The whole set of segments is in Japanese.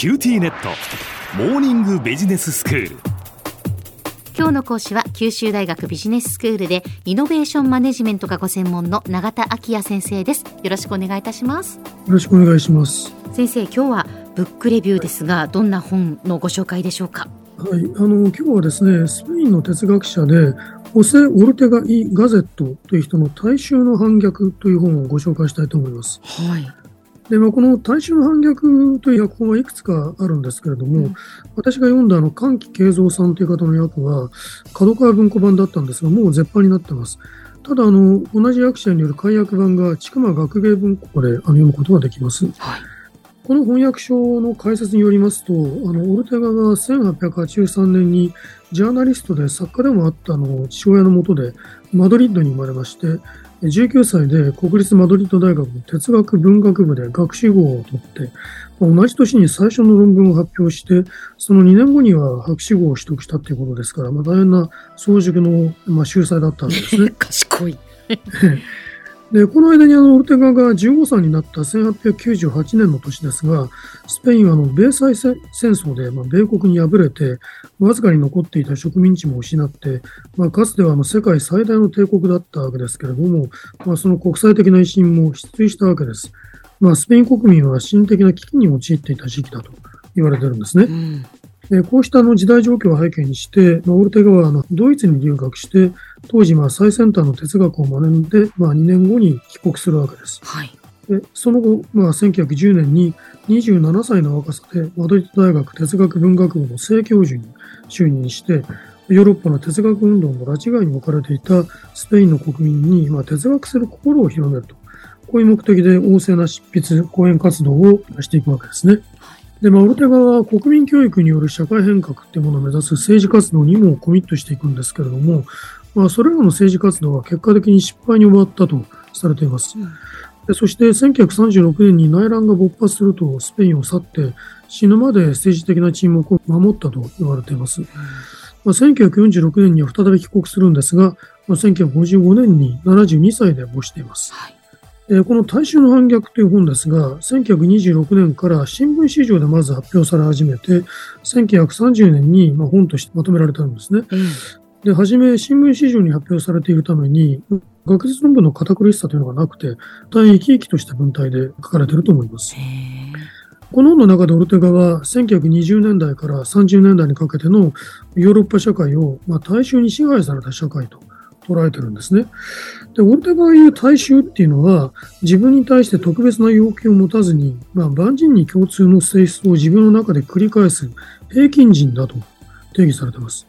QTnet。モーニングビジネススクール。今日の講師は九州大学ビジネススクールでイノベーションマネジメントがご専門の永田晃也先生です。よろしくお願いいたします。よろしくお願いします。先生今日はブックレビューですがどんな本のご紹介でしょうか？はい、あの今日はですねスペインの哲学者でホセ・オルテガ・イ・ガゼットという人の大衆の反逆という本をご紹介したいと思います。はい。で、まあ、この大衆の反逆という訳本はいくつかあるんですけれども、うん、私が読んだあの、歓喜慶三さんという方の訳は、角川文庫版だったんですが、もう絶版になってます。ただ、あの、同じ役者による解約版が、千曲学芸文庫であの読むことができます。はいこの翻訳書の解説によりますと、あの、オルテガが1883年にジャーナリストで作家でもあったの父親のもとでマドリッドに生まれまして、19歳で国立マドリッド大学の哲学文学部で学士号を取って、同じ年に最初の論文を発表して、その2年後には博士号を取得したということですから、まあ、大変な早熟の、まあ、秀才だったんですね。賢い。で、この間にあの、オルテガが15歳になった1898年の年ですが、スペインはあの、米西戦争で、まあ、米国に敗れて、わずかに残っていた植民地も失って、まあ、かつてはあの、世界最大の帝国だったわけですけれども、まあ、その国際的な威信も失墜したわけです。まあ、スペイン国民は心的な危機に陥っていた時期だと言われてるんですね。うんえこうしたの時代状況を背景にして、まあ、オルテガはあのドイツに留学して、当時まあ最先端の哲学を学んで、まあ、2年後に帰国するわけです。はい、でその後、まあ、1910年に27歳の若さでマドリッド大学哲学文学部の正教授に就任して、ヨーロッパの哲学運動の拉致外に置かれていたスペインの国民に、まあ、哲学する心を広めると。こういう目的で旺盛な執筆、講演活動をしていくわけですね。で、まあ、オルテガは国民教育による社会変革っていうものを目指す政治活動にもコミットしていくんですけれども、まあ、それらの政治活動は結果的に失敗に終わったとされています。でそして1936年に内乱が勃発するとスペインを去って死ぬまで政治的な沈黙を守ったと言われています。まあ、1946年には再び帰国するんですが、まあ、1955年に72歳で没しています。はいえこの大衆の反逆という本ですが、1926年から新聞市場でまず発表され始めて、1930年にま本としてまとめられたんですね。うん、で、はじめ新聞市場に発表されているために、学術論文の堅苦しさというのがなくて、大変生き生きとした文体で書かれていると思います。この本の中でオルテガは1920年代から30年代にかけてのヨーロッパ社会を、まあ、大衆に支配された社会と捉えてるんですね。で、オルテガが言う大衆っていうのは、自分に対して特別な要求を持たずに、まあ、万人に共通の性質を自分の中で繰り返す平均人だと定義されています。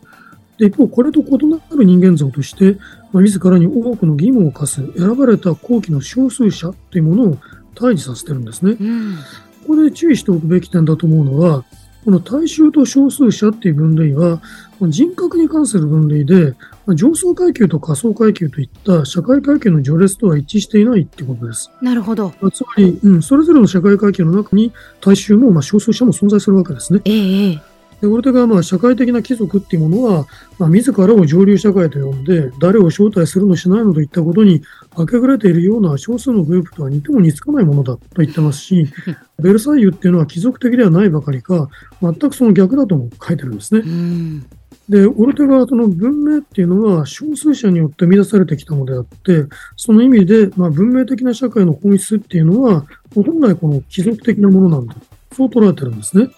で一方、これと異なる人間像として、まあ、自らに多くの義務を課す選ばれた後期の少数者というものを対峙させてるんですね。うん、ここで注意しておくべき点だと思うのは、この大衆と少数者っていう分類は、人格に関する分類で、上層階級と下層階級といった社会階級の序列とは一致していないってことです。なるほど。つまり、うん、それぞれの社会階級の中に大衆も、まあ、少数者も存在するわけですね。ええで、オルテガはまあ社会的な貴族っていうものは、まあ、自らを上流社会と呼んで、誰を招待するのしないのといったことに明け暮れているような少数のグループとは似ても似つかないものだと言ってますし、ベルサイユっていうのは貴族的ではないばかりか、全くその逆だとも書いてるんですね。で、オルテガはその文明っていうのは少数者によって生み出されてきたのであって、その意味で、まあ、文明的な社会の本質っていうのは、本来この貴族的なものなんだ。そう捉えてるんですね。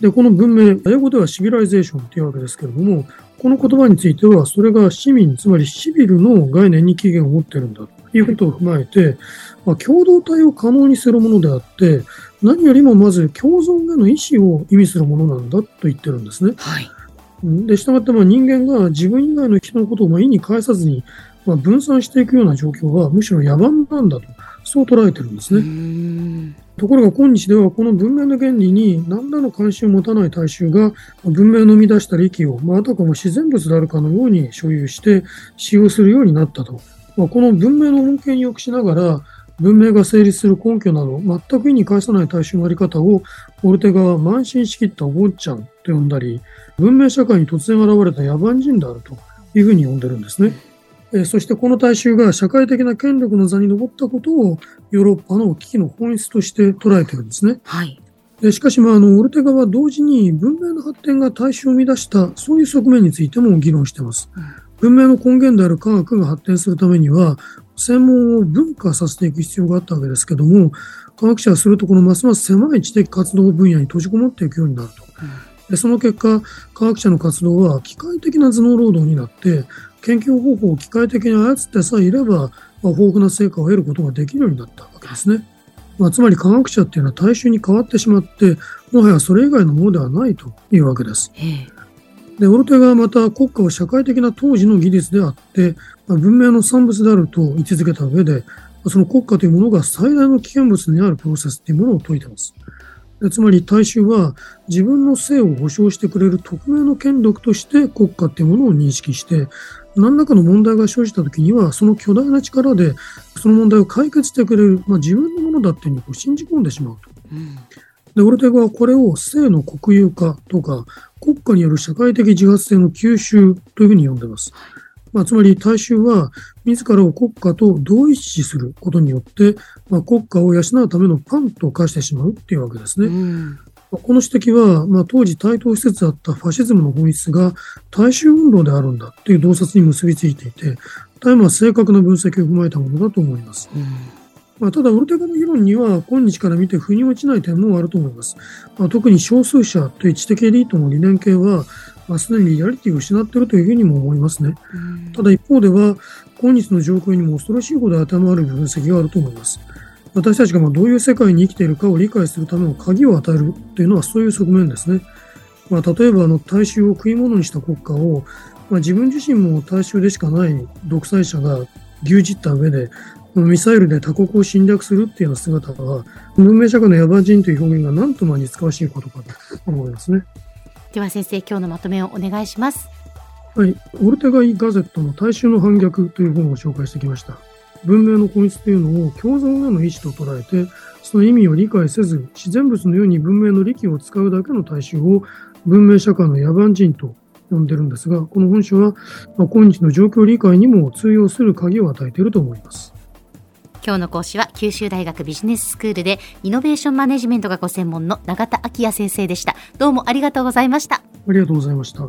で、この文明、英語ではシビライゼーションというわけですけれども、この言葉については、それが市民、つまりシビルの概念に起源を持っているんだということを踏まえて、まあ、共同体を可能にするものであって、何よりもまず共存への意思を意味するものなんだと言ってるんですね。はい。で、したがってまあ人間が自分以外の人のことをまあ意に介さずに、まあ、分散していくような状況はむしろ野蛮なんだと、そう捉えてるんですね。ところが今日ではこの文明の原理に何らの関心を持たない大衆が文明の生み出した力を、まあ、たかも自然物であるかのように所有して使用するようになったと。まあ、この文明の恩恵によくしながら文明が成立する根拠など全く意に介さない大衆のあり方をオルテガは慢心しきったお坊ちゃんと呼んだり文明社会に突然現れた野蛮人であるというふうに呼んでるんですね。えそしてこの大衆が社会的な権力の座に上ったことをヨーロッパの危機の本質として捉えているんですね。はい。でしかし、まあ、あの、オルテガは同時に文明の発展が大衆を生み出した、そういう側面についても議論しています。文明の根源である科学が発展するためには、専門を分化させていく必要があったわけですけども、科学者はするとこのますます狭い知的活動分野に閉じこもっていくようになると。でその結果、科学者の活動は機械的な頭脳労働になって、研究方法を機械的に操ってさえいれば、まあ、豊富な成果を得ることができるようになったわけですね。まあ、つまり科学者っていうのは大衆に変わってしまって、もはやそれ以外のものではないというわけです。で、オルテガはまた国家を社会的な当時の技術であって、まあ、文明の産物であると位置づけた上で、その国家というものが最大の危険物にあるプロセスというものを説いています。でつまり大衆は自分の性を保障してくれる匿名の権力として国家というものを認識して、何らかの問題が生じたときには、その巨大な力でその問題を解決してくれる、まあ、自分のものだっていうふうに信じ込んでしまうと。うんで、オルテガはこれを性の国有化とか、国家による社会的自発性の吸収というふうに呼んでいます。まあ、つまり大衆は自らを国家と同一視することによって、まあ、国家を養うためのパンと化してしまうっていうわけですね。うんこの指摘は、まあ、当時対等施設だったファシズムの本質が大衆運動であるんだという洞察に結びついていて、大変正確な分析を踏まえたものだと思います。うんまあ、ただ、オルテガの議論には今日から見て腑に落ちない点もあると思います。まあ、特に少数者という知的エリートの理念系は、まあ、すでにリアリティを失っているというふうにも思いますね。ただ一方では、今日の状況にも恐ろしいほど頭ある分析があると思います。私たちがまどういう世界に生きているかを理解するための鍵を与えるというのはそういう側面ですね。まあ、例えばあの大衆を食い物にした国家を、まあ、自分自身も大衆でしかない独裁者が牛耳った上で、ミサイルで他国を侵略するっていうような姿は、文明社会の野蛮人という表現が何ともに使わしいことかと思いますね。では先生、今日のまとめをお願いします。はい。オルテガイ・ガゼットの大衆の反逆という本を紹介してきました。文明の本質というのを共存への意思と捉えて、その意味を理解せず、自然物のように文明の利器を使うだけの大衆を文明社会の野蛮人と呼んでるんですが、この本書は、まあ、今日の状況理解にも通用する鍵を与えていると思います。今日の講師は九州大学ビジネススクールでイノベーションマネジメントがご専門の永田昭也先生でした。どうもありがとうございました。ありがとうございました。